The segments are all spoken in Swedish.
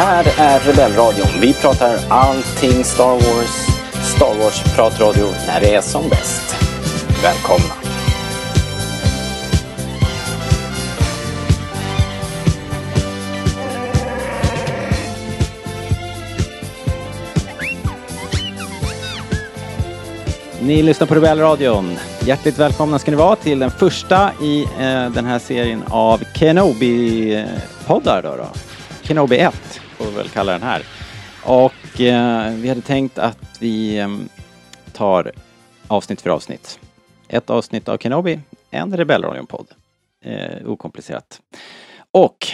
här är Rebellradion. Vi pratar allting Star Wars. Star Wars-pratradio när det är som bäst. Välkomna! Ni lyssnar på Rebellradion. Hjärtligt välkomna ska ni vara till den första i eh, den här serien av Kenobi-poddar. Då, då. Kenobi 1 får vi väl kalla den här. Och eh, vi hade tänkt att vi eh, tar avsnitt för avsnitt. Ett avsnitt av Kenobi, en Rebellradion-podd. Eh, okomplicerat. Och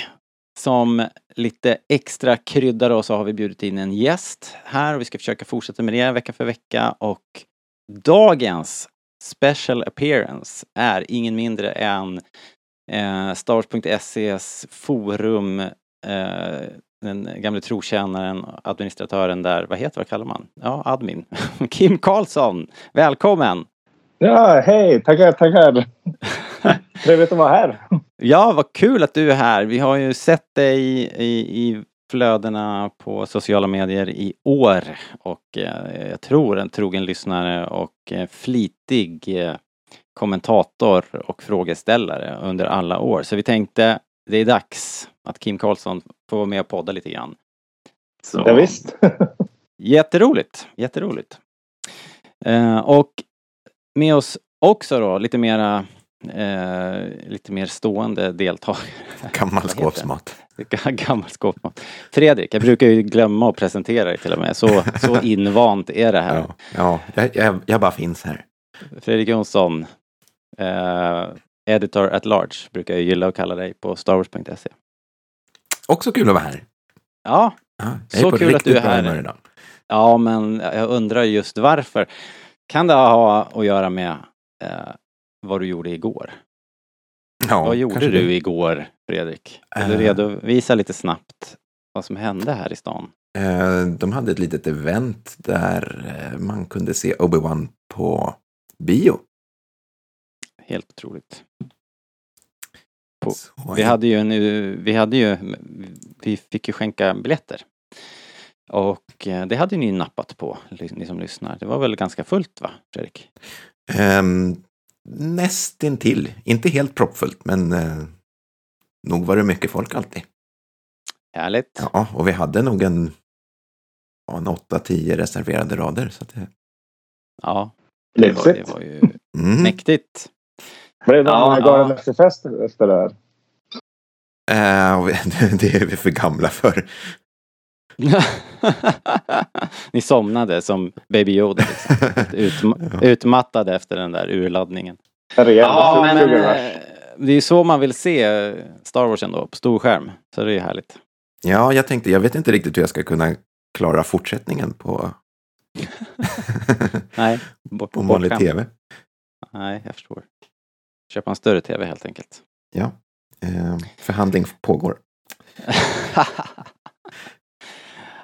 som lite extra krydda då så har vi bjudit in en gäst här och vi ska försöka fortsätta med det vecka för vecka och dagens special appearance är ingen mindre än eh, Stars.ses forum, eh, den gamle trotjänaren, administratören där, vad heter vad kallar man? Ja, admin. Kim Karlsson, välkommen! Ja, hej, tackar, tackar. Trevligt att vara här. Ja, vad kul att du är här. Vi har ju sett dig i, i flödena på sociala medier i år och eh, jag tror en trogen lyssnare och eh, flitig eh, kommentator och frågeställare under alla år. Så vi tänkte det är dags att Kim Karlsson får vara med och podda lite grann. Så, ja, visst. jätteroligt, jätteroligt. och med oss också då lite mera eh, lite mer stående deltagare. Gammal skåpsmat. Gammal skåpmat. Fredrik, jag brukar ju glömma att presentera dig till och med. Så, så invant är det här. Ja, ja jag, jag, jag bara finns här. Fredrik Jonsson, eh, editor at large, brukar jag gilla att kalla dig på starwars.se. Också kul att vara här. Ja, ja så kul att du är här. Idag. Ja, men jag undrar just varför. Kan det ha att göra med eh, vad du gjorde igår? Ja, vad gjorde du det. igår, Fredrik? Vill du uh, redovisa lite snabbt vad som hände här i stan? Uh, de hade ett litet event där uh, man kunde se Obi-Wan på bio. Helt otroligt. På, vi hade ju en, vi hade ju, vi fick ju skänka biljetter. Och det hade ni nappat på, ni som lyssnar. Det var väl ganska fullt va, Fredrik? Um, nästintill. Inte helt proppfullt, men eh, nog var det mycket folk alltid. Härligt. Ja, och vi hade nog en, en 8-10 reserverade rader. Så det... Ja, det var, det var ju mm. mäktigt. Blev det någon ja, efterfest efter det här? Uh, det är vi för gamla för. Ni somnade som Baby Yoda. Liksom. Ut, utmattade efter den där urladdningen. Ja, men eh, det är så man vill se Star Wars ändå, på stor skärm. Så det är härligt. Ja, jag tänkte, jag vet inte riktigt hur jag ska kunna klara fortsättningen på, Nej, bort, på vanlig tv. Nej, jag förstår. Köpa en större tv helt enkelt. Ja, eh, förhandling pågår.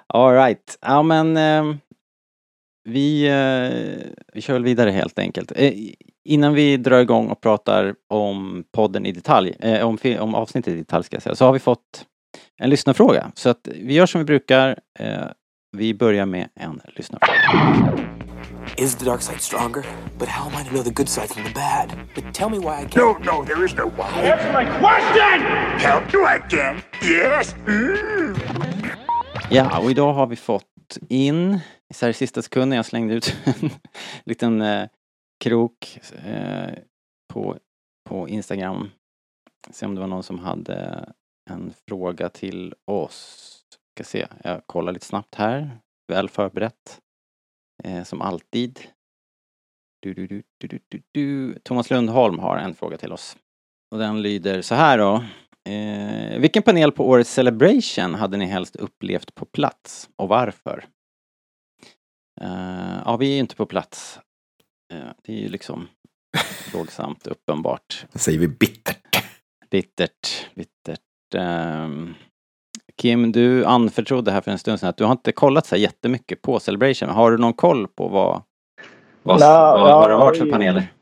Alright, ja men eh, vi, eh, vi kör väl vidare helt enkelt. Eh, innan vi drar igång och pratar om podden i detalj, eh, om, om avsnittet i detalj ska jag säga, så har vi fått en lyssnarfråga. Så att vi gör som vi brukar. Eh, vi börjar med en lyssnarfråga. Is the dark side stronger? But how am I to know the good side from the bad? But tell me why I can't. No, no, there is no why. Answer my question! Help you again? Yes! Mm. Ja, och idag har vi fått in, så här i sista sekunden, jag slängde ut en liten eh, krok eh, på, på Instagram. Se om det var någon som hade en fråga till oss. Ska se, jag kollar lite snabbt här. Väl förberett. Eh, som alltid. Du, du, du, Thomas Lundholm har en fråga till oss. Och den lyder så här då. Eh, vilken panel på årets Celebration hade ni helst upplevt på plats och varför? Eh, ja, vi är ju inte på plats. Eh, det är ju liksom plågsamt uppenbart. säger vi bittert. Bittert, bittert. Um, Kim, du anförtrodde här för en stund sedan att du har inte kollat så här jättemycket på Celebration. Har du någon koll på vad, vad, no, vad, vad ja, det har varit för paneler?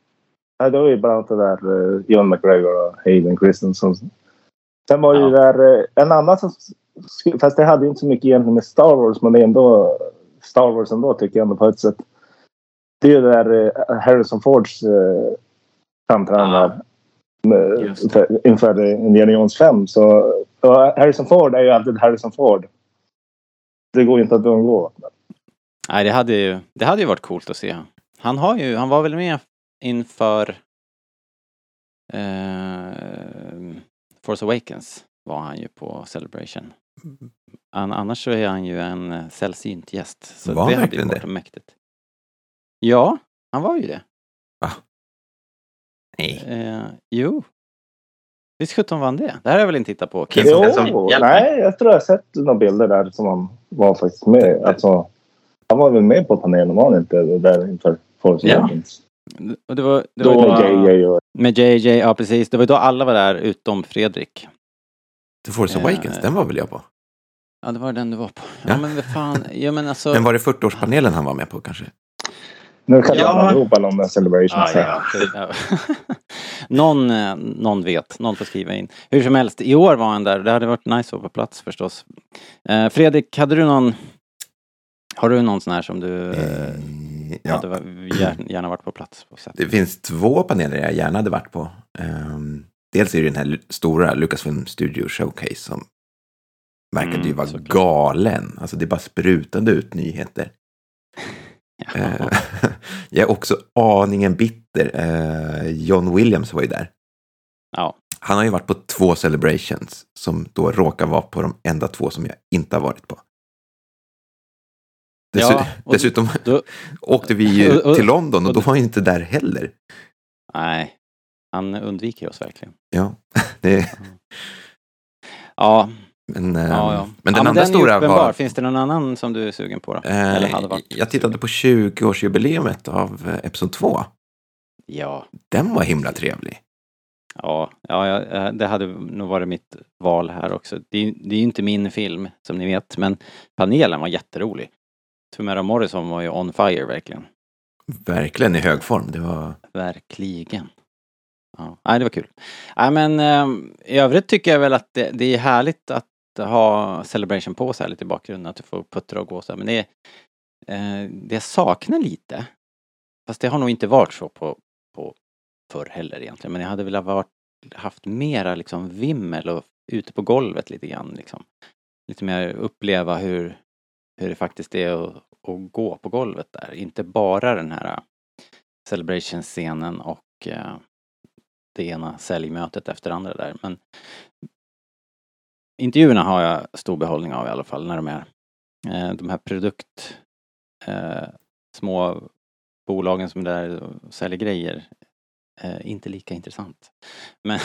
Ja, det var ju bland annat det där uh, John McGregor och Hayden Christensen Sen var ju ja. där eh, en annan som fast det hade ju inte så mycket egentligen med Star Wars, men det är ändå Star Wars ändå tycker jag ändå på ett sätt. Det är ju där eh, Harrison Fords eh, framträdande inför Indiana Jones 5. Så och Harrison Ford är ju alltid Harrison Ford. Det går ju inte att undgå. Nej, det hade ju, det hade ju varit coolt att se. Han har ju, han var väl med inför eh, Force Awakens var han ju på Celebration. An, annars så är han ju en eh, sällsynt gäst. Så Var han det hade ju verkligen varit det? mäktigt. Ja, han var ju det. Nej. Eh, jo. Visst sjutton var han det? Det här har jag väl inte tittat på. Kim- Jo, som nej, jag tror jag har sett några bilder där som han var faktiskt med. Alltså, han var väl med på panelen, var han inte? Där inför Force Ja. Awakens. Och det var, det Då var med JJ och... med JJ, ja precis. Det var då alla var där utom Fredrik. The Force Eh, Awakens, den var väl jag på. Ja, det var den du var på. Ja, Ja. men vad fan. Ja, men alltså. Men var det 40-årspanelen han var med på kanske? Nu kan Ja. allihopa om den Celebration. Så. ja, någon, eh, någon vet, någon får skriva in. Hur som helst, i år var han där. Det hade varit nice att vara på plats förstås. Eh, Fredrik, hade du någon... Har du någon sån här som du eh, ja. hade gärna, gärna varit på plats på? Sätt? Det finns två paneler jag gärna hade varit på. Ehm, dels är det den här stora Lucasfilm Studio Showcase som verkade Mm, ju vara såklart. galen. Alltså det bara sprutade ut nyheter. Eh, jag är också aningen bitter. Eh, John Williams var ju där. ja. Han har ju varit på två celebrations som då råkar vara på de enda två som jag inte har varit på. Dessu- Ja, dessutom då- åkte vi ju och- och- till London och och- då var han inte där heller. Nej, han undviker oss verkligen. Ja, det, Ja, men, eh, ja, ja. men ja, den andra den stora var... Finns det någon annan som du är sugen på då? eh, Eller hade varit jag tittade på 20-årsjubileumet av eh, Episod 2. Ja, Den var himla trevlig. Ja, ja, ja, eh, det hade nog varit mitt val här också. Det är, det är ju inte min film, som ni vet, men panelen var jätterolig. Tumera Morrison var ju on fire verkligen. Verkligen i hög form. Det var... Verkligen. Ja, nej, det var kul. Nej, men eh, i övrigt tycker jag väl att det, det är härligt att ha Celebration på så här lite i bakgrunden, att du får puttra och gå så här. Men det, eh, det saknar lite, fast det har nog inte varit så på, på förr heller egentligen, men jag hade velat varit, haft mera liksom vimmel och ute på golvet lite grann liksom. Lite mer uppleva hur, hur det faktiskt är att, att gå på golvet där. Inte bara den här celebration-scenen och eh, det ena säljmötet efter det andra där. Men intervjuerna har jag stor behållning av i alla fall när de är eh, de här produkt eh, små bolagen som där och säljer grejer. Eh, inte lika intressant. Men,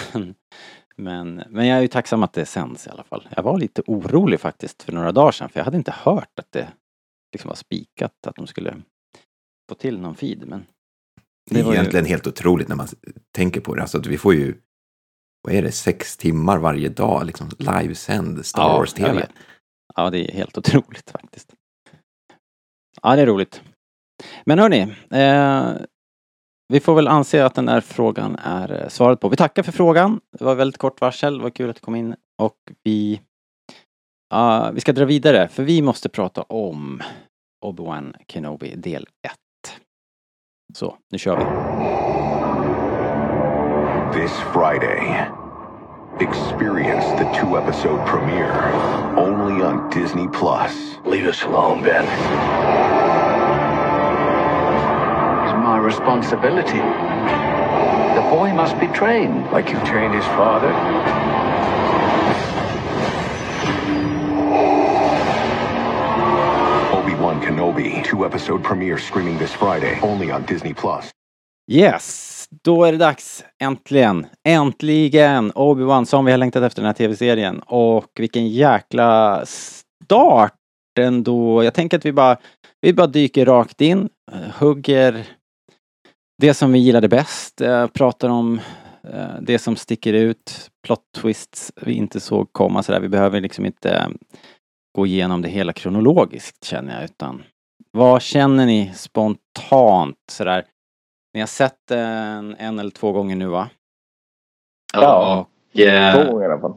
men, men jag är ju tacksam att det sänds i alla fall. Jag var lite orolig faktiskt för några dagar sedan för jag hade inte hört att det liksom var spikat att de skulle få till någon feed. Men Det är var ju- egentligen helt otroligt när man tänker på det. Alltså att vi får ju, vad är det, sex timmar varje dag, liksom livesänd Star Ja, Wars-tv. Ja, det är helt otroligt faktiskt. Ja, det är roligt. Men hörni, eh, vi får väl anse att den här frågan är eh, svaret på. Vi tackar för frågan. Det var väldigt kort varsel, det var kul att du kom in och vi ja, vi ska dra vidare för vi måste prata om Obi-Wan Kenobi del 1. Så, nu kör vi. This Friday, experience the two episode premiere only on Disney Plus. Leave us alone, Ben. It's my responsibility. The boy must be trained. Like you trained his father? Obi-Wan Kenobi, two episode premiere streaming this Friday only on Disney Plus. Yes, då är det dags. Äntligen! Äntligen! Obi-Wan som vi har längtat efter den här tv-serien. Och vilken jäkla start ändå. Jag tänker att vi bara, vi bara dyker rakt in, eh, hugger det som vi gillade bäst, eh, pratar om eh, det som sticker ut, plot twists vi inte såg komma sådär. Vi behöver liksom inte gå igenom det hela kronologiskt känner jag, utan vad känner ni spontant sådär? Ni har sett den en eller två gånger nu va? Ja. Och, eh, Två gånger i alla fall.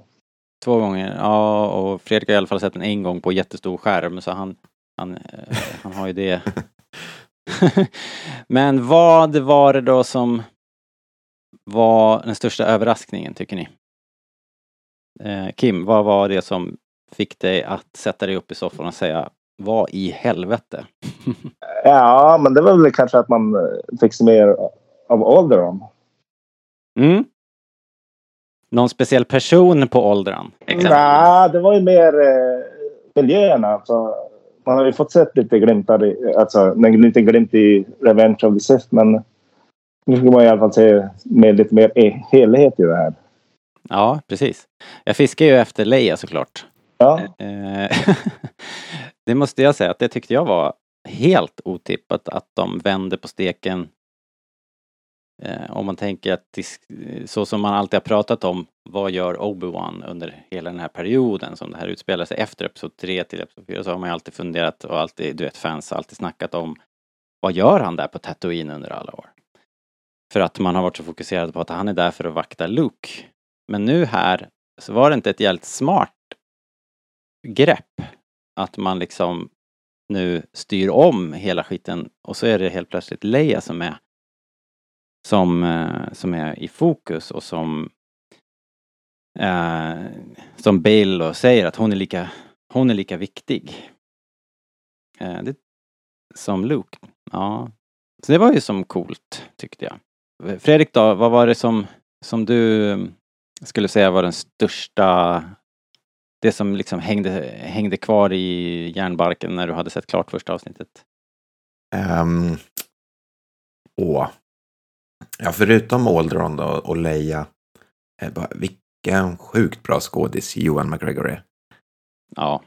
Två gånger, ja och Fredrik har i alla fall sett den en gång på jättestor skärm så han, han, eh, han har ju det. Men vad var det då som var den största överraskningen tycker ni? Eh, Kim, vad var det som fick dig att sätta dig upp i soffan och säga vad i helvete? Ja, men det var väl kanske att man eh, fick se mer av Alderon. Mm. Någon speciell person på åldran? Nej, det var ju mer eh, miljöerna. Så man har ju fått sett lite glimtar, i, alltså en liten glimt i Revenge of the Sith, men nu ska man i alla fall se med lite mer e- helhet i det här. Ja, precis. Jag fiskar ju efter Leia såklart. Ja, Eh, det måste jag säga att det tyckte jag var helt otippat att de vänder på steken. Eh, om man tänker att eh, så som man alltid har pratat om, vad gör Obi-Wan under hela den här perioden som det här utspelar sig efter Episod 3 till Episod 4 så har man ju alltid funderat och alltid, du vet fans har alltid snackat om vad gör han där på Tatooine under alla år? För att man har varit så fokuserad på att han är där för att vakta Luke. Men nu här så var det inte ett jävligt smart grepp. Att man liksom nu styr om hela skiten och så är det helt plötsligt Leia som är som, eh, som är i fokus och som eh, som Bale och säger att hon är lika, hon är lika viktig. Eh, det, som Luke. Ja. Så det var ju som coolt tyckte jag. Fredrik då, vad var det som, som du skulle säga var den största det som liksom hängde, hängde kvar i järnbarken när du hade sett klart första avsnittet? Um, åh. Ja, förutom Aldron då och Leia. Bara, vilken sjukt bra skådis Johan McGregor är. Ja,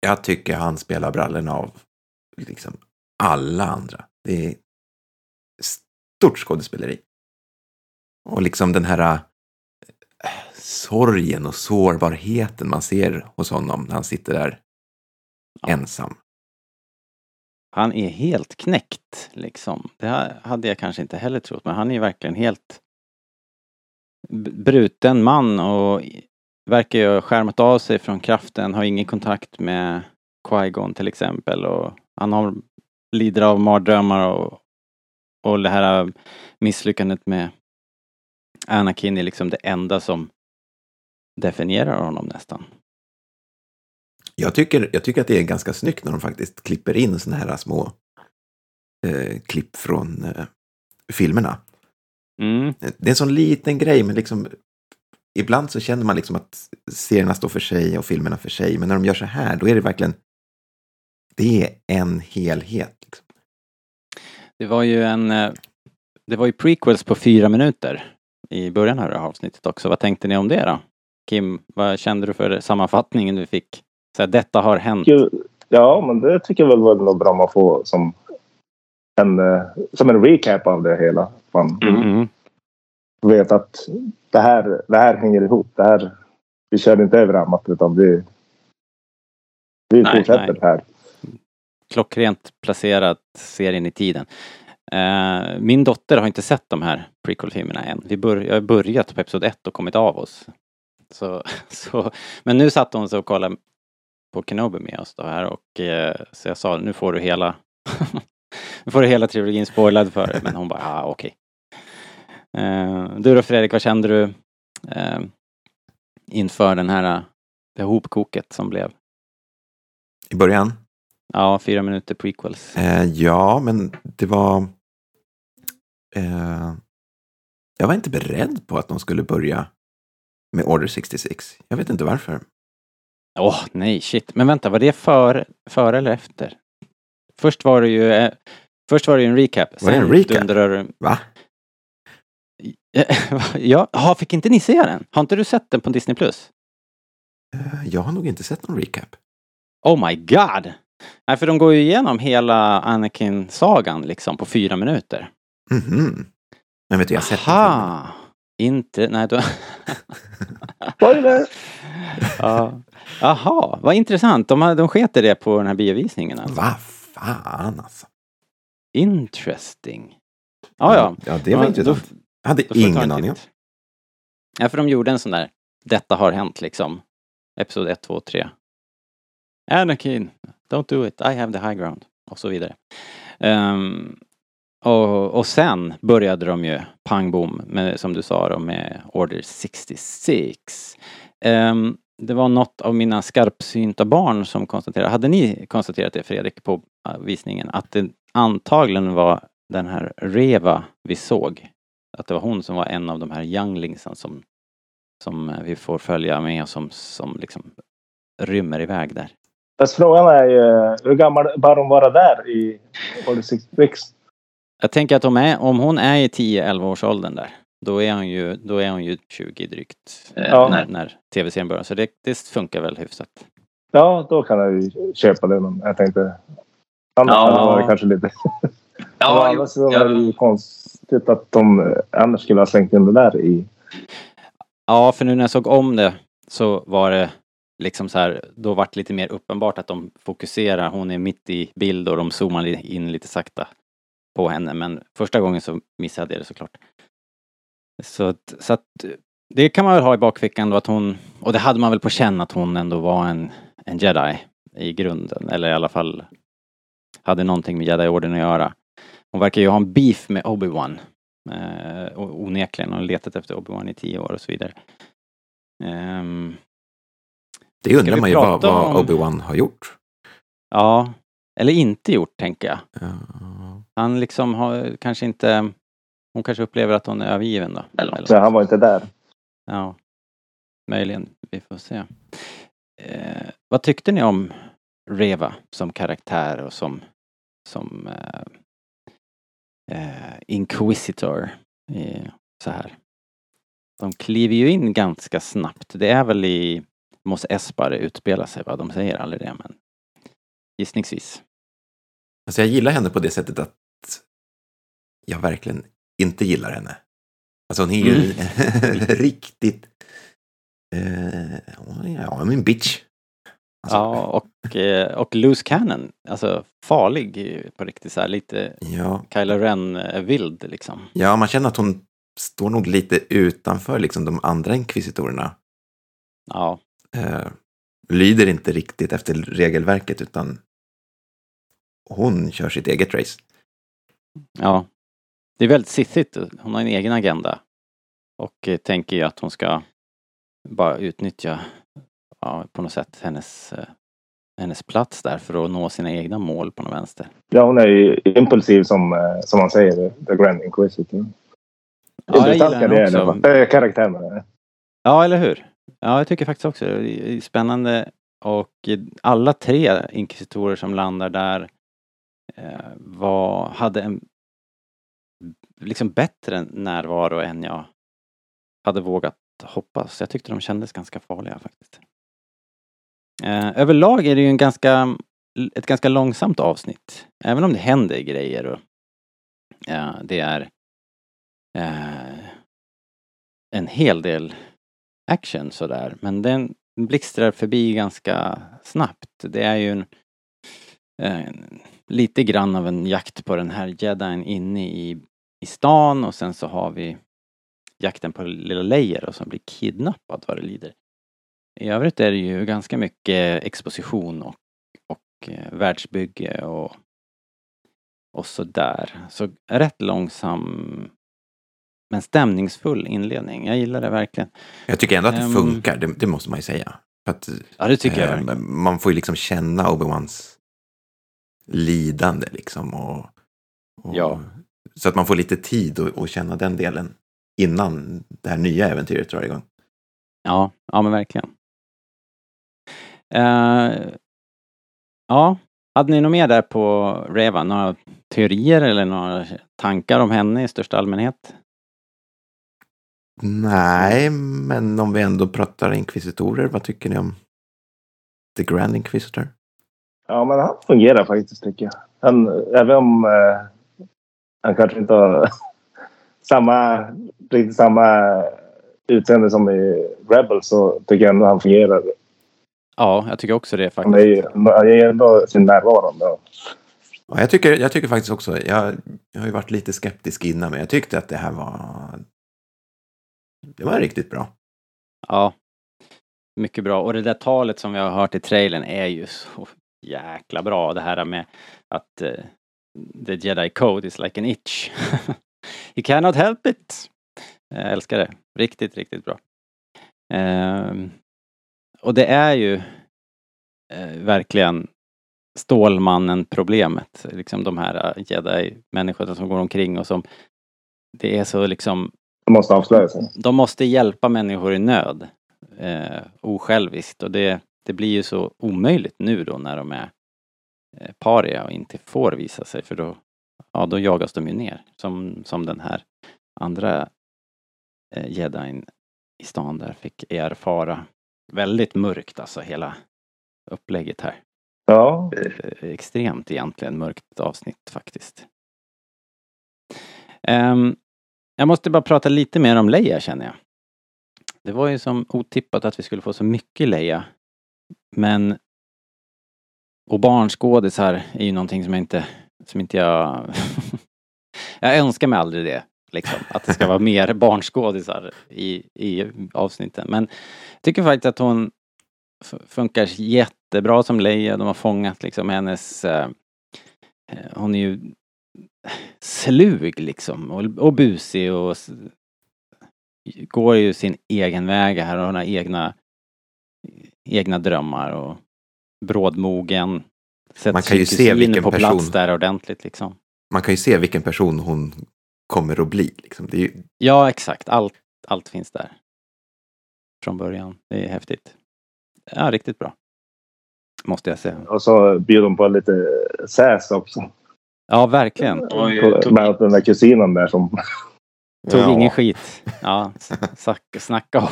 Jag tycker han spelar brallorna av liksom alla andra. Det är stort skådespeleri. Och liksom den här sorgen och sårbarheten man ser hos honom när han sitter där Ja. ensam. han är helt knäckt liksom. Det hade jag kanske inte heller trott, men han är verkligen helt bruten man och verkar ju ha skärmat av sig från kraften, har ingen kontakt med Qui-Gon till exempel och han har lider av mardrömmar och, och det här misslyckandet med Anakin är liksom det enda som definierar honom nästan. Jag tycker, jag tycker att det är ganska snyggt när de faktiskt klipper in såna här små eh, klipp från eh, filmerna. Mm. Det är en sån liten grej, men liksom ibland så känner man liksom att serierna står för sig och filmerna för sig. Men när de gör så här, då är det verkligen det är en helhet. Liksom. Det var ju en... eh, Det var ju prequels på fyra minuter i början av det här avsnittet också. Vad tänkte ni om det då? Kim, vad kände du för sammanfattningen du fick? Så här, detta har hänt. Ja men det tycker jag väl var nog bra man får som en, eh, som en recap av det hela. Man Mm. vet att det här, det här hänger ihop. Det här, vi kör inte över annat utan vi, vi Nej, fortsätter nej. här. Klockrent placerat serien i tiden. Eh, min dotter har inte sett de här prequel-filmerna än. Vi bör, jag har börjat på episod 1 och kommit av oss. Så, så, men nu satt hon så och kollade på Kenobi med oss då här och eh, så jag sa nu får du hela nu får du hela trilogin spoilad för dig. Men hon bara, ah, okej. Eh, du då Fredrik, vad kände du eh, inför den här det hopkoket som blev? I början, Ja, fyra minuter prequels. ja, men det var... Jag var inte beredd på att de skulle börja med Order 66. Jag vet inte varför. Åh, nej, shit. Men vänta, var det före för eller efter? Först var det ju, eh, först var det ju en recap. Var det en recap? dundrar- Va? ja, aha, fick inte ni se den? Har inte du sett den på Disney+. Plus? Eh, jag har nog inte sett någon recap. Oh my god! Nej, för de går ju igenom hela Anakin-sagan liksom på fyra minuter. Mhm. Men vet du, jag har sett den. Aha! Inte, nej då... Spoiler! ja. Jaha, vad intressant. De, de sket det på den här biovisningen alltså. Va fan alltså. Interesting. Ja, ja. Ja, det var Ja, intressant. då- Jag hade Då ingen aning om. Ja, för de gjorde en sån där detta har hänt liksom. Episod 1, 2, 3. Anakin, don't do it, I have the high ground. Och så vidare. Ehm, och, och sen började de ju pang bom, med, som du sa då, med Order 66. Um, ehm, det var något av mina skarpsynta barn som konstaterade, hade ni konstaterat det Fredrik på äh, visningen, att det antagligen var den här Reva vi såg. Att det var hon som var en av de här younglingsen som, som äh, vi får följa med och som, som liksom rymmer iväg där. Fast frågan är ju hur gammal bör hon vara där i Order 66? Jag tänker att om, är, om hon är i 10-11 års åldern där, då är hon ju, då är hon ju 20 drygt eh, Ja. när, när tv-serien börjar. Så det, det funkar väl hyfsat. Ja, då kan jag ju köpa det. Men jag tänkte... Annars Ja. hade det kanske lite... Ja, Ja, annars var det ju konstigt att de annars skulle ha slängt in det där i... Ja, för nu när jag såg om det så var det liksom så här, då vart det lite mer uppenbart att de fokuserar, hon är mitt i bild och de zoomar in lite sakta på henne. Men första gången så missade jag det såklart. Så att, så att det kan man väl ha i bakfickan då att hon, och det hade man väl på känn att hon ändå var en, en jedi i grunden, eller i alla fall hade någonting med jedi-orden att göra. Hon verkar ju ha en beef med Obi-Wan. Eh, onekligen, och letat efter Obi-Wan i tio år och så vidare. Ehm, Det undrar man ju vad, vad om- Obi-Wan har gjort. ja, eller inte gjort tänker jag. Ja. Han liksom har kanske inte, hon kanske upplever att hon är övergiven då. Eller något. Så han var inte där. Ja, möjligen. Vi får se. Eh, vad tyckte ni om Reva som karaktär och som, som eh, eh, Inquisitor? Så här. De kliver ju in ganska snabbt. Det är väl i Mos Espa det utspelar sig, va? De säger aldrig det, men gissningsvis. Alltså jag gillar henne på det sättet att jag verkligen inte gillar henne. Alltså hon är ju riktigt... Eh, ja, min bitch. Alltså, Ja, och, eh, och Loose Cannon, alltså farlig på riktigt så här, lite ja, Kylo Ren eh, vild liksom. ja, man känner att hon står nog lite utanför liksom, de andra inkvisitorerna. Ja, Eh, lyder inte riktigt efter regelverket utan hon kör sitt eget race. ja. Det är väldigt sithigt. Hon har en egen agenda. Och eh, tänker ju att hon ska bara utnyttja ja, på något sätt hennes, eh, hennes plats där för att nå sina egna mål på något vänster. Ja, hon är ju impulsiv som, eh, som man säger, The Grand Inquisitor. Ja, jag gillar henne också. äh, karaktär med det. Ja, eller hur? Ja, jag tycker faktiskt också det. Är spännande och alla tre inkvisitorer som landar där var, hade en liksom bättre närvaro än jag hade vågat hoppas. Jag tyckte de kändes ganska farliga faktiskt. Eh, överlag är det ju en ganska, ett ganska långsamt avsnitt. Även om det händer grejer och eh, det är eh, en hel del action sådär. Men den blixtrar förbi ganska snabbt. Det är ju en, eh, lite grann av en jakt på den här jedin inne i, i stan och sen så har vi jakten på lilla då, som blir kidnappad vad det lider. I övrigt är det ju ganska mycket exposition och, och eh, världsbygge och, och sådär. Så rätt långsam men stämningsfull inledning. Jag gillar det verkligen. Jag tycker ändå att det Ehm. funkar, det, det måste man ju säga. Att, Ja, det tycker jag eh. Man får ju liksom känna Obi-Wans lidande liksom. Och, och, Ja. Så att man får lite tid att känna den delen innan det här nya äventyret drar igång. Ja, ja men verkligen. Eh, ja, hade ni något mer där på Reva? Några teorier eller några tankar om henne i största allmänhet? Nej, men om vi ändå pratar inkvisitorer, vad tycker ni om The Grand Inquisitor? Ja, men han fungerar faktiskt tycker jag. Han, även om eh, han kanske inte har samma, riktigt samma utseende som i Rebel så tycker jag ändå han fungerar. Ja, jag tycker också det Han är ju- faktiskt. han ändå sin närvaro. Då. Ja, jag, tycker, jag tycker faktiskt också, jag, jag har ju varit lite skeptisk innan, men jag tyckte att det här var... Det var riktigt bra. Ja, mycket bra. Och det där talet som vi har hört i trailern är ju så jäkla bra. Det här med att uh, the jedi code is like an itch. you cannot help it. Jag älskar det. Riktigt, riktigt bra. Uh, och det är ju uh, verkligen Stålmannen-problemet. Liksom de här uh, jedi-människorna som går omkring och som det är så liksom De måste avslöja sig. de måste hjälpa människor i nöd. Eh, osjälviskt och det, det blir ju så omöjligt nu då när de är eh, paria och inte får visa sig för då, ja då jagas de ju ner. Som, som den här andra eh, jedin i stan där fick erfara. Väldigt mörkt alltså hela upplägget här. Ja, Eh, extremt egentligen mörkt avsnitt faktiskt. Ehm, jag måste bara prata lite mer om Leia känner jag. Det var ju som otippat att vi skulle få så mycket Leia. Men och barnskådisar är ju någonting som jag inte, som inte jag... jag önskar mig aldrig det. Liksom, att det ska vara mer barnskådisar i, i avsnitten. Men jag tycker faktiskt att hon funkar jättebra som Leia. De har fångat liksom hennes... Eh, eh, hon är ju slug liksom och, och busig och går ju sin egen väg här och hon har egna egna drömmar och brådmogen. Sätter Man kan ju se vilken på plats person- där ordentligt liksom. Man kan ju se vilken person hon kommer att bli. Liksom. Det är ju, Ja, exakt. Allt, allt finns där. Från början. Det är häftigt. Ja, riktigt bra. Måste jag säga. och så bjuder de på lite säs också. Ja, verkligen. På, med den där kusinen där som... Tog Ja. ingen skit. Ja, snacka om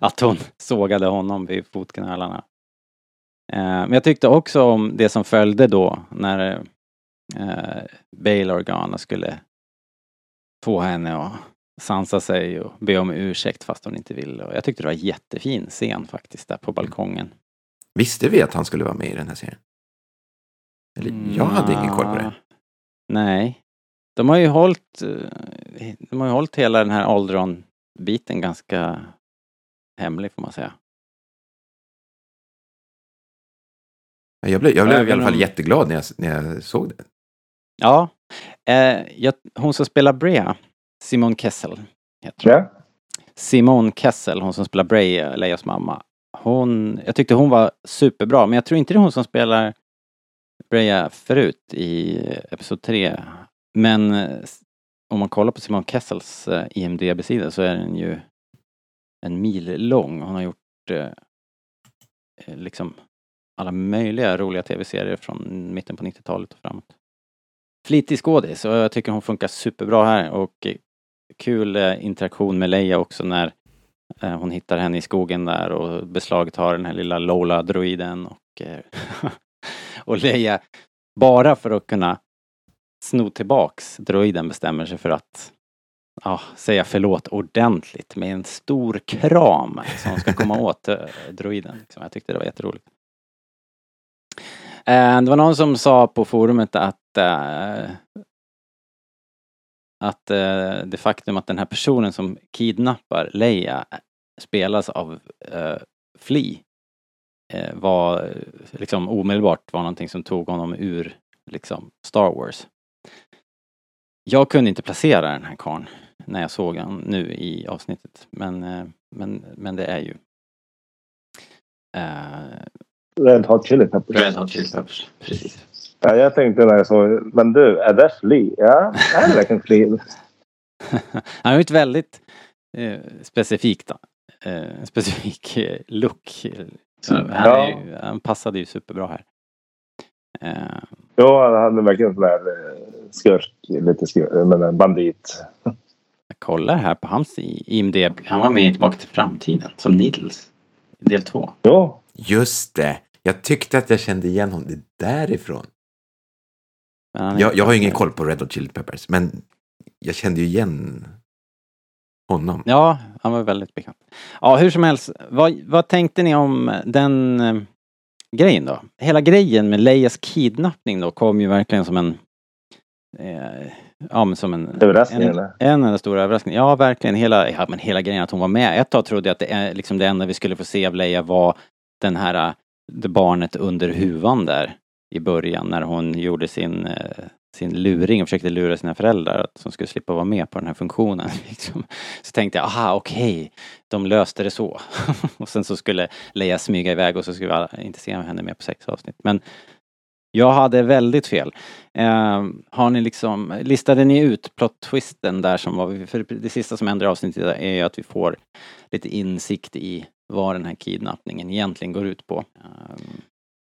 att hon sågade honom vid fotknölarna. Eh, Men jag tyckte också om det som följde då när eh, Bail Organa skulle få henne att sansa sig och be om ursäkt fast hon inte ville. Jag tyckte det var en jättefin scen faktiskt där på balkongen. visste vi att han skulle vara med i den här serien? Eller, jag hade ingen koll på det. Mm, Nej. De har ju hållit, eh, de har ju hållit hela den här Aldron-biten ganska hemlig får man säga. Jag blev, jag blev i alla fall om- jätteglad när jag, när jag såg det. Ja, eh, jag, hon som spelar Brea, Simone Kessel, heter hon. Ja. Simone Kessel, hon som spelar Brea, Leias mamma. Hon, jag tyckte hon var superbra, men jag tror inte det är hon som spelar Brea förut i Episod 3. Men eh, om man kollar på Simone Kessels eh, IMDB-sida så är den ju en mil lång. Hon har gjort eh, eh, liksom alla möjliga roliga tv-serier från mitten på 90-talet och framåt. Flitig skådis och jag tycker hon funkar superbra här och kul eh, interaktion med Leia också när eh, hon hittar henne i skogen där och beslagtar den här lilla Lola-droiden och, eh, och Leia bara för att kunna sno tillbaks droiden bestämmer sig för att ja, säga förlåt ordentligt med en stor kram som ska komma åt droiden. Liksom. Jag tyckte det var jätteroligt. Eh, det var någon som sa på forumet att eh, att eh, det faktum att den här personen som kidnappar Leia spelas av eh, Flea var liksom omedelbart var någonting som tog honom ur liksom Star Wars. Jag kunde inte placera den här karln när jag såg han nu i avsnittet men, men, men det är ju Red Hot Chili Peppers. Red Hot Chili Peppers. Precis. Ja, jag tänkte när jag såg, men du, är det Flea? Ja, är det verkligen Flea? Han har ju ett väldigt eh, specifikt, eh, specifik eh, look. Så han, är ju, han passade ju superbra här. Eh, Jo, han hade verkligen sån där eh, skurk, lite skurk, men en bandit. jag kollar här på hans IMDB. Han var med i Tillbaka till framtiden som Needles. Del två. Jo, Just det! Jag tyckte att jag kände igen honom. Det är därifrån. Jag, jag har ju ingen koll på Red Hot Chili Peppers, men jag kände ju igen honom. Ja, han var väldigt bekant. Ja, hur som helst. Vad, vad tänkte ni om den eh, grejen då? Hela grejen med Leias kidnappning då kom ju verkligen som en eh, ja men som en... Överraskning en, eller? en enda stor överraskning. Ja, verkligen. Hela, ja, men hela grejen att hon var med. Ett tag trodde jag att det, är, liksom det enda vi skulle få se av Leia var den här, äh, det barnet under huvan där i början när hon gjorde sin, eh, sin luring och försökte lura sina föräldrar att de skulle slippa vara med på den här funktionen. Liksom. Så tänkte jag, aha okej, de löste det så. och sen så skulle Leia smyga iväg och så skulle vi alla inte se henne mer på sex avsnitt. Men jag hade väldigt fel. Eh, har ni liksom, listade ni ut plot-twisten där som var, för det sista som händer i avsnittet är ju att vi får lite insikt i vad den här kidnappningen egentligen går ut på. Eh,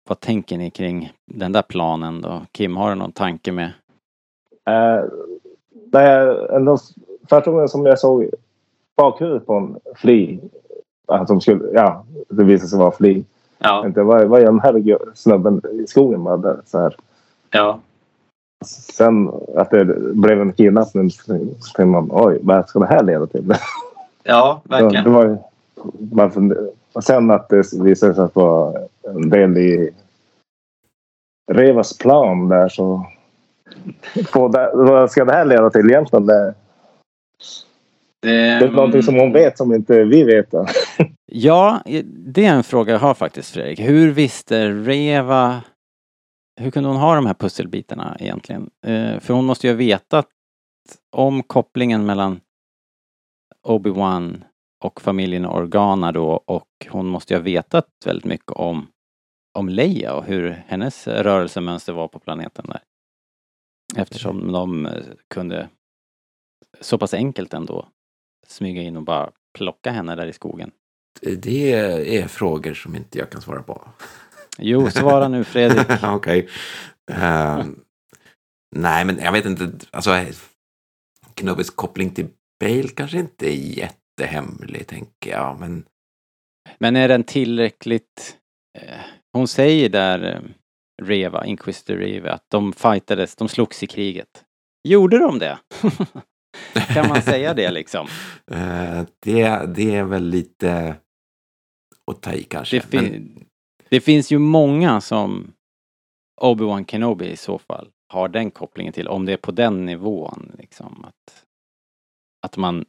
vad tänker ni kring den där planen då? Kim, har du någon tanke med? Eh, det är ändå första gången som jag såg bakhuvudet på en fli. Att de skulle, ja, det visade sig vara fli. Ja, Jag tänkte, vad, vad gör den här snubben i skogen bara där, så här. ja. Sen att det blev en kidnappning så tänkte man oj, vad ska det här leda till? Ja, Så det var ju, man sen att det visade sig att vara en del i Revas plan där så vad ska det här leda till egentligen? Det, det är någonting som hon vet som inte vi vet. Då. Ja, det är en fråga jag har faktiskt Fredrik. Hur visste Reva hur kunde hon ha de här pusselbitarna egentligen? Eh, för hon måste ju ha vetat om kopplingen mellan Obi-Wan och familjen Organa då och hon måste ju ha vetat väldigt mycket om, om Leia och hur hennes rörelsemönster var på planeten där. Eftersom de eh, kunde så pass enkelt ändå smyga in och bara plocka henne där i skogen. Det är frågor som inte jag kan svara på. Jo, svara nu Fredrik. Okej. Ehm, nej, men jag vet inte. Alltså, Knobis koppling till Bale kanske inte är jättehemlig, tänker jag. Men Men är den tillräckligt... Eh, hon säger där, eh, Reva, Inquisitor Reva, att de fightades, de slogs i kriget. Gjorde de det? kan man säga det liksom? eh, det, det är väl lite att ta i kanske. Det, fin- men, det finns ju många som Obi-Wan Kenobi i så fall har den kopplingen till, om det är på den nivån liksom. Att, att man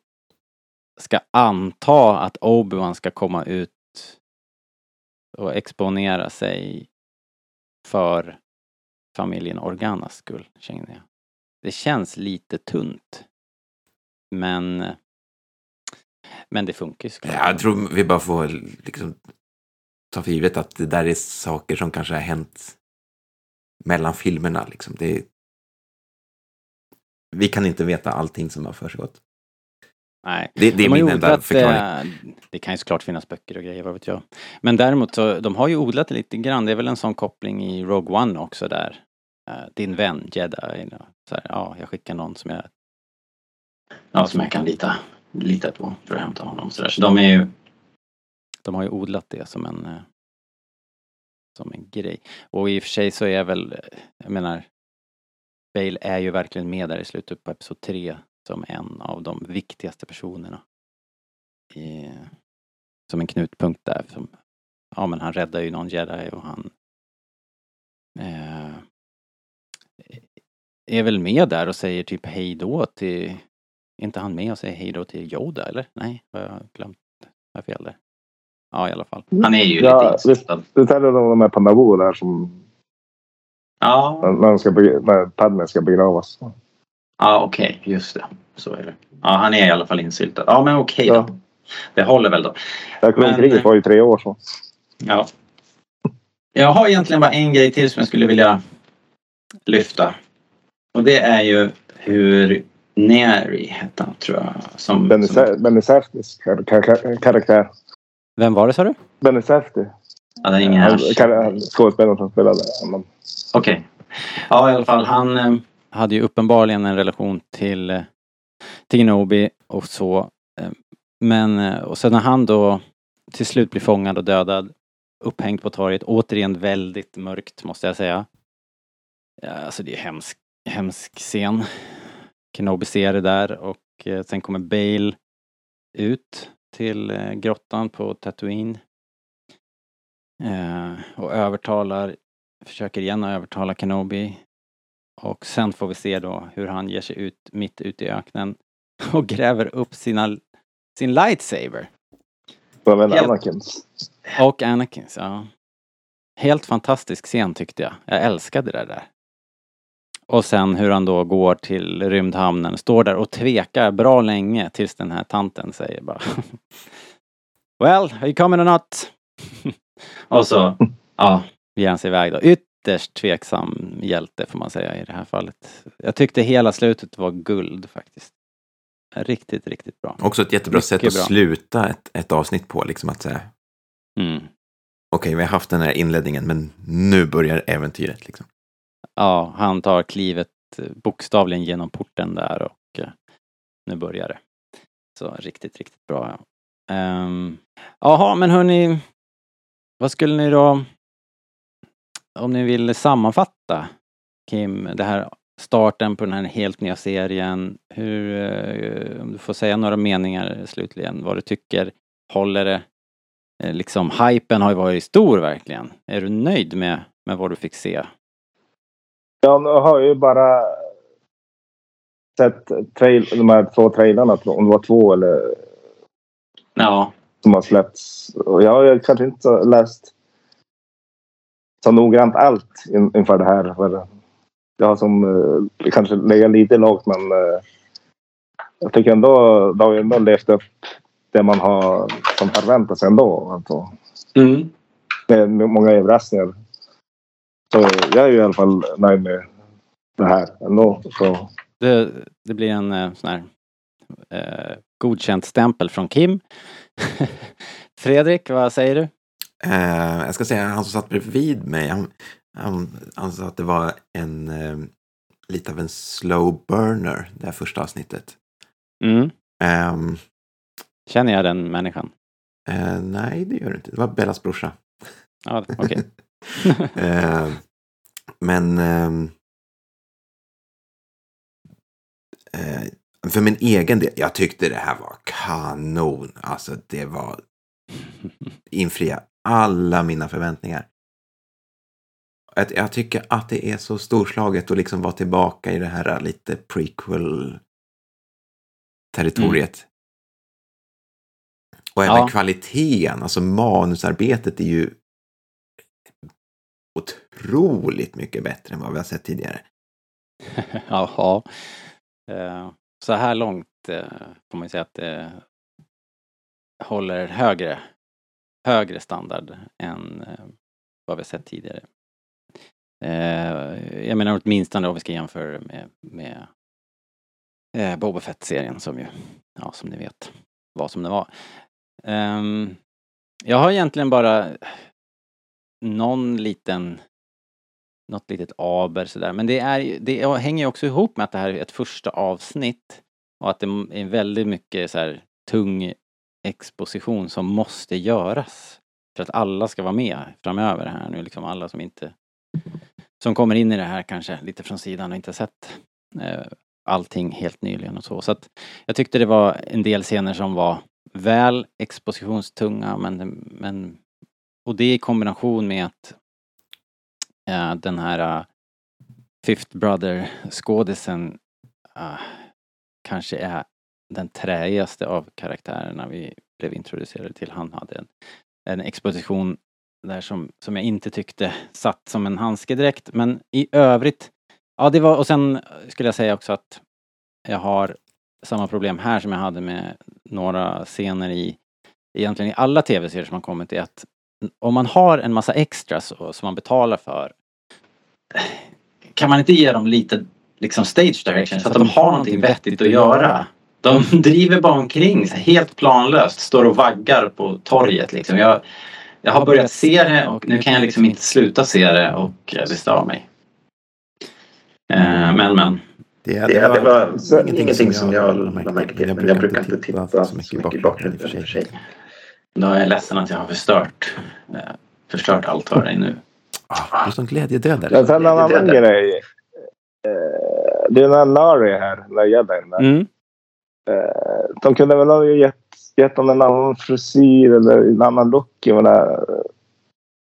ska anta att Obi-Wan ska komma ut och exponera sig för familjen Organas skull, känner jag. Det känns lite tunt. Men men det funkar ju såklart. ja, jag tror vi bara får liksom ta för givet att det där är saker som kanske har hänt mellan filmerna. Liksom. Det, vi kan inte veta allting som har försiggått. Nej. Det, det är De min enda odlat, förklaring. eh, Det kan ju såklart finnas böcker och grejer, vad vet jag. Men däremot så, de har ju odlat det lite grann. Det är väl en sån koppling i Rogue One också där. Eh, Din vän Jedi. Så här, ja, jag skickar någon som jag Ja, som jag kan lita, lita på för att hämta honom. Så, där. så de är ju De har ju odlat det som en eh, Som en grej. Och i och för sig så är väl, eh, jag menar Bale är ju verkligen med där i slutet på Episod 3 som en av de viktigaste personerna. I, som en knutpunkt där. Som, ja men han räddar ju någon jedi och han eh, är väl med där och säger typ hej då till, är inte han med och säger hej då till Yoda eller? Nej, har jag glömt? Har jag fel där? Ja i alla fall. Han är ju Ja, lite instiftad. Du talar om de där som Ja, när, ska när Padme ska begravas. Ja, okej, just det. Så är det. Ja, han är i alla fall insyltad. Ja, men okej då. Det håller väl då. Det här Men- kriget var ju tre år så. Ja. Jag har egentligen bara en grej till som jag skulle vilja lyfta. Och det är ju hur Neri hette han, tror jag. Som, Benny, som... Benny Safdys kar- kar- karaktär. Vem var det sa du? Benny Safdie. Ja, det är ingen här. kar- Skådespelaren som spelade honom. Okej. Ja, i alla fall. Han eh, hade ju uppenbarligen en relation till, eh, till Gnobi och så. Eh, men, eh, och sen när han då till slut blir fångad och dödad, upphängd på torget, återigen väldigt mörkt måste jag säga. Ja, alltså det är hemsk, hemsk scen. Kenobi ser det där och eh, sen kommer Bale ut till eh, grottan på Tatooine. Eh, och övertalar, försöker igen att övertala Kenobi och sen får vi se då hur han ger sig ut mitt ute i öknen och gräver upp sina, sin lightsaber. Även Anakins. Och Anakins, ja. Helt fantastisk scen tyckte jag. Jag älskade det där. Och sen hur han då går till rymdhamnen, står där och tvekar bra länge tills den här tanten säger bara Well, are you coming or not? och så, ja, ger han sig iväg då. Ytterst tveksam hjälte får man säga i det här fallet. Jag tyckte hela slutet var guld faktiskt. Riktigt, riktigt bra. Också ett jättebra sätt Mycket att bra. sluta ett, ett avsnitt på. Liksom att säga, Mm. okej, vi har haft den här inledningen, men nu börjar äventyret. Liksom. Ja, han tar klivet eh, bokstavligen genom porten där och eh, nu börjar det. Så riktigt, riktigt bra. Ehm, Jaha, men hörni, vad skulle ni då, om ni vill sammanfatta Kim, det här starten på den här helt nya serien. Hur, eh, om du får säga några meningar slutligen, vad du tycker, håller det? Eh, Liksom, hypen har ju varit stor verkligen. Är du nöjd med, med vad du fick se? Ja, nu har jag ju bara sett trail, de här två trailarna, jag. om det var två eller Ja. som har släppts. Och jag har kanske inte läst så noggrant allt in, inför det här. För jag har som eh, kanske legat lite lågt men eh, jag tycker ändå har ju ändå levt upp det man har som förväntat sig ändå. Alltså, Mm. med, med många överraskningar. Så jag är ju i alla fall nöjd med det här ändå. Så. Det, det blir en eh, sån här eh, godkänt stämpel från Kim. Fredrik, vad säger du? Eh, jag ska säga han som satt bredvid mig, han, han, han sa att det var en eh, lite av en slow burner, det här första avsnittet. Mm. Ehm, Känner jag den människan? eh, nej, det gör det inte. Det var Bellas brorsa. Ja, okej. Eh, men ehm, eh, för min egen del, jag tyckte det här var kanon. Alltså det var infria alla mina förväntningar. Jag, jag tycker att det är så storslaget att liksom vara tillbaka i det här lite prequel territoriet. Och även Ja. kvaliteten, alltså manusarbetet är ju otroligt mycket bättre än vad vi har sett tidigare. Jaha. Eh, så här långt eh, får man ju säga att det håller högre, högre standard än eh, vad vi har sett tidigare. Eh, jag menar åtminstone om vi ska jämföra med, med eh, Boba Fett-serien som ju, ja som ni vet, var som det var. Ehm, jag har egentligen bara någon liten något litet aber sådär. Men det, är, det hänger ju också ihop med att det här är ett första avsnitt och att det är väldigt mycket så här tung exposition som måste göras. För att alla ska vara med framöver här nu, liksom alla som inte som kommer in i det här kanske lite från sidan och inte sett eh, allting helt nyligen och så. Så att jag tyckte det var en del scener som var väl expositionstunga men, men och det i kombination med att eh, den här uh, Fifth Brother skådisen uh, eh, kanske är den träigaste av karaktärerna vi blev introducerade till. Han hade en, en exposition där som, som jag inte tyckte satt som en handske direkt. Men i övrigt, ja det var, och sen skulle jag säga också att jag har samma problem här som jag hade med några scener i, egentligen i alla tv-serier som har kommit, är att om man har en massa extras som man betalar för kan man inte ge dem lite liksom stage direction så att de har någonting vettigt att göra? De driver bara omkring helt planlöst, står och vaggar på torget liksom. Jag, jag har börjat se det och nu kan jag liksom inte sluta se det och det stör mig. Eh, men men. Det, Det, det var så- ingenting, som jag la märke till. Men jag brukar inte titta så mycket i bakgrunden i och för sig. Då är jag ledsen att jag har förstört, eh, förstört allt för dig nu. Ah, du är sån glädjedödare. Men sen en Det- det- annan det- grej. Eh, det är här Nari här, gädden. där. Mm. Eh, de kunde väl ha gett, gett honom en annan frisyr eller en annan look. Jag menar,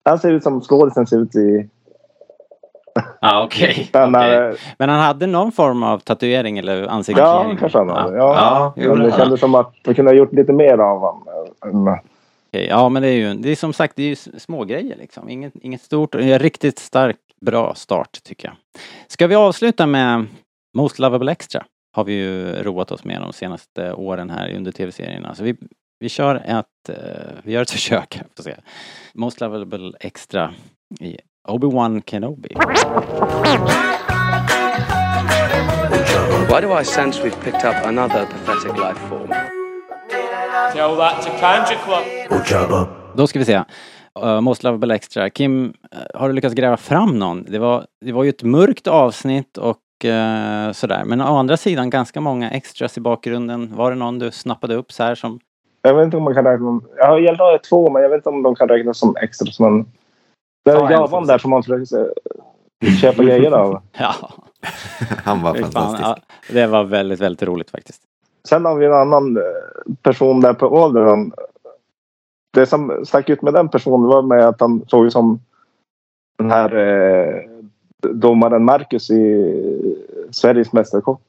han ser ut som skådisen ser ut i Ah, okej. Men, okej. eh, Men han hade någon form av tatuering eller ansiktsfixering? ja, kanske han hade. Ja. Ja, Men gjorde det kändes som att vi kunde ha gjort lite mer av honom. Okej, Ja, men det är ju, det är som sagt, det är ju små grejer liksom. Inget, inget stort. En riktigt stark, bra start tycker jag. Ska vi avsluta med Most Lovable Extra? Har vi ju roat oss med de senaste åren här under tv-serierna. Så vi, vi kör ett, eh, vi gör ett försök. Får se. Most Lovable Extra i Obi-Wan Kenobi. Why do I sense we've picked up another pathetic life form? Tell that to Kanja Club. Då ska vi se. Uh, Most Lovable Extra. Kim, eh, har du lyckats gräva fram någon? Det var, det var ju ett mörkt avsnitt och eh, sådär. Men å andra sidan ganska många extras i bakgrunden. Var det någon du snappade upp så här som... Jag vet inte om man kan räkna dem. Jag har egentligen två, men jag vet inte om de kan räknas som extra. Men det är Javan där som man försöker köpa grejer av. Ja, Han var fantastisk. ja, det var väldigt, väldigt roligt faktiskt. Sen har vi en annan eh, person där på åldern. Det som stack ut med den personen var med att han såg ut som den här eh, domaren Marcus i Sveriges Mästerkock.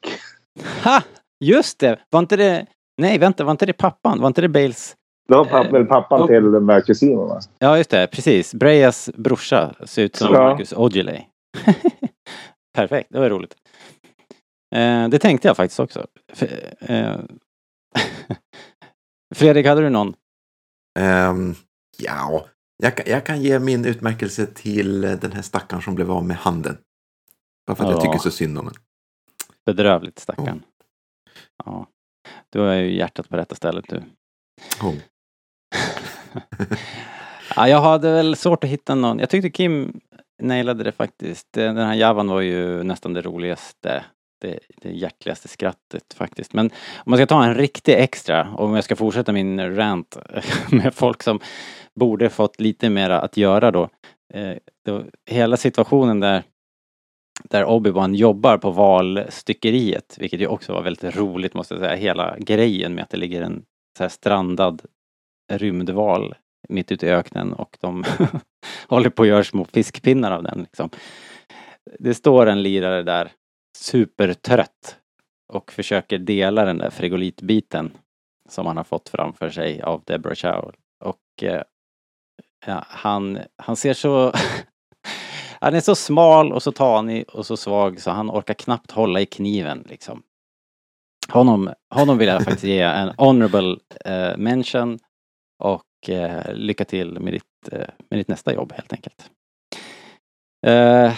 Ha! Just det! Var inte det... Nej, vänta, var inte det pappan? Var inte det Bales... Det var papp, väl pappan och- till de här kusinerna. Ja, just det. Precis. Breyas brorsa ser ut som Ja. Marcus Aujalay. Perfekt, det var roligt. Eh, det tänkte jag faktiskt också. F- eh, Fredrik, hade du någon? Ehm, ja, jag kan, jag kan ge min utmärkelse till den här stackaren som blev av med handen. Bara för att jag Ja. tycker så synd om en. Bedrövligt stackarn. Ja. Du har ju hjärtat på rätta stället du. Oh. Ja, jag hade väl svårt att hitta någon. Jag tyckte Kim nailade det faktiskt. Den här Javan var ju nästan det roligaste. Det, det hjärtligaste skrattet faktiskt. Men om man ska ta en riktig extra, om jag ska fortsätta min rant med folk som borde fått lite mera att göra då. Eh, då hela situationen där där Obi-Wan jobbar på valstyckeriet, vilket ju också var väldigt roligt måste jag säga. Hela grejen med att det ligger en så här strandad rymdval mitt ute i öknen och de håller på att göra små fiskpinnar av den. Liksom. Det står en lirare där supertrött och försöker dela den där frigolitbiten som han har fått framför sig av Deborah Chow. Och eh, ja, han, han ser så Han är så smal och så tanig och så svag så han orkar knappt hålla i kniven liksom. Honom, honom vill jag faktiskt ge en honorable eh, mention och eh, lycka till med ditt, eh, med ditt nästa jobb helt enkelt. Eh,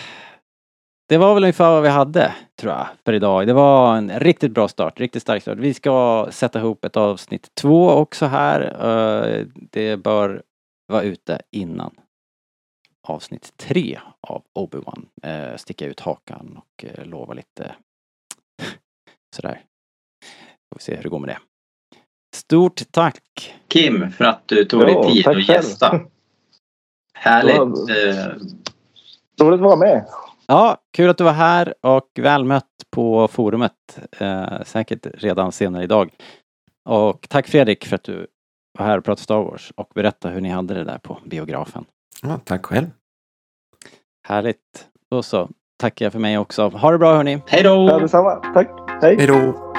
det var väl ungefär vad vi hade, tror jag, för idag. Det var en riktigt bra start, riktigt stark start. Vi ska sätta ihop ett avsnitt två också här. Eh, det bör vara ute innan avsnitt tre av Obi-Wan. Eh, sticka ut hakan och eh, lova lite sådär. Får vi se hur det går med det. Stort tack Kim för att du tog Ja, dig tid att själv. gästa. Härligt. Eh, Roligt att vara med. Ja, kul att du var här och väl mött på forumet. Eh, säkert redan senare idag. Och tack Fredrik för att du var här och pratade Star Wars och berättade hur ni hade det där på biografen. Ja, tack själv. Härligt. Då så tackar jag för mig också. Ha det bra hörni. Hej Ja, då! detsamma. Tack. Hej. Hej då!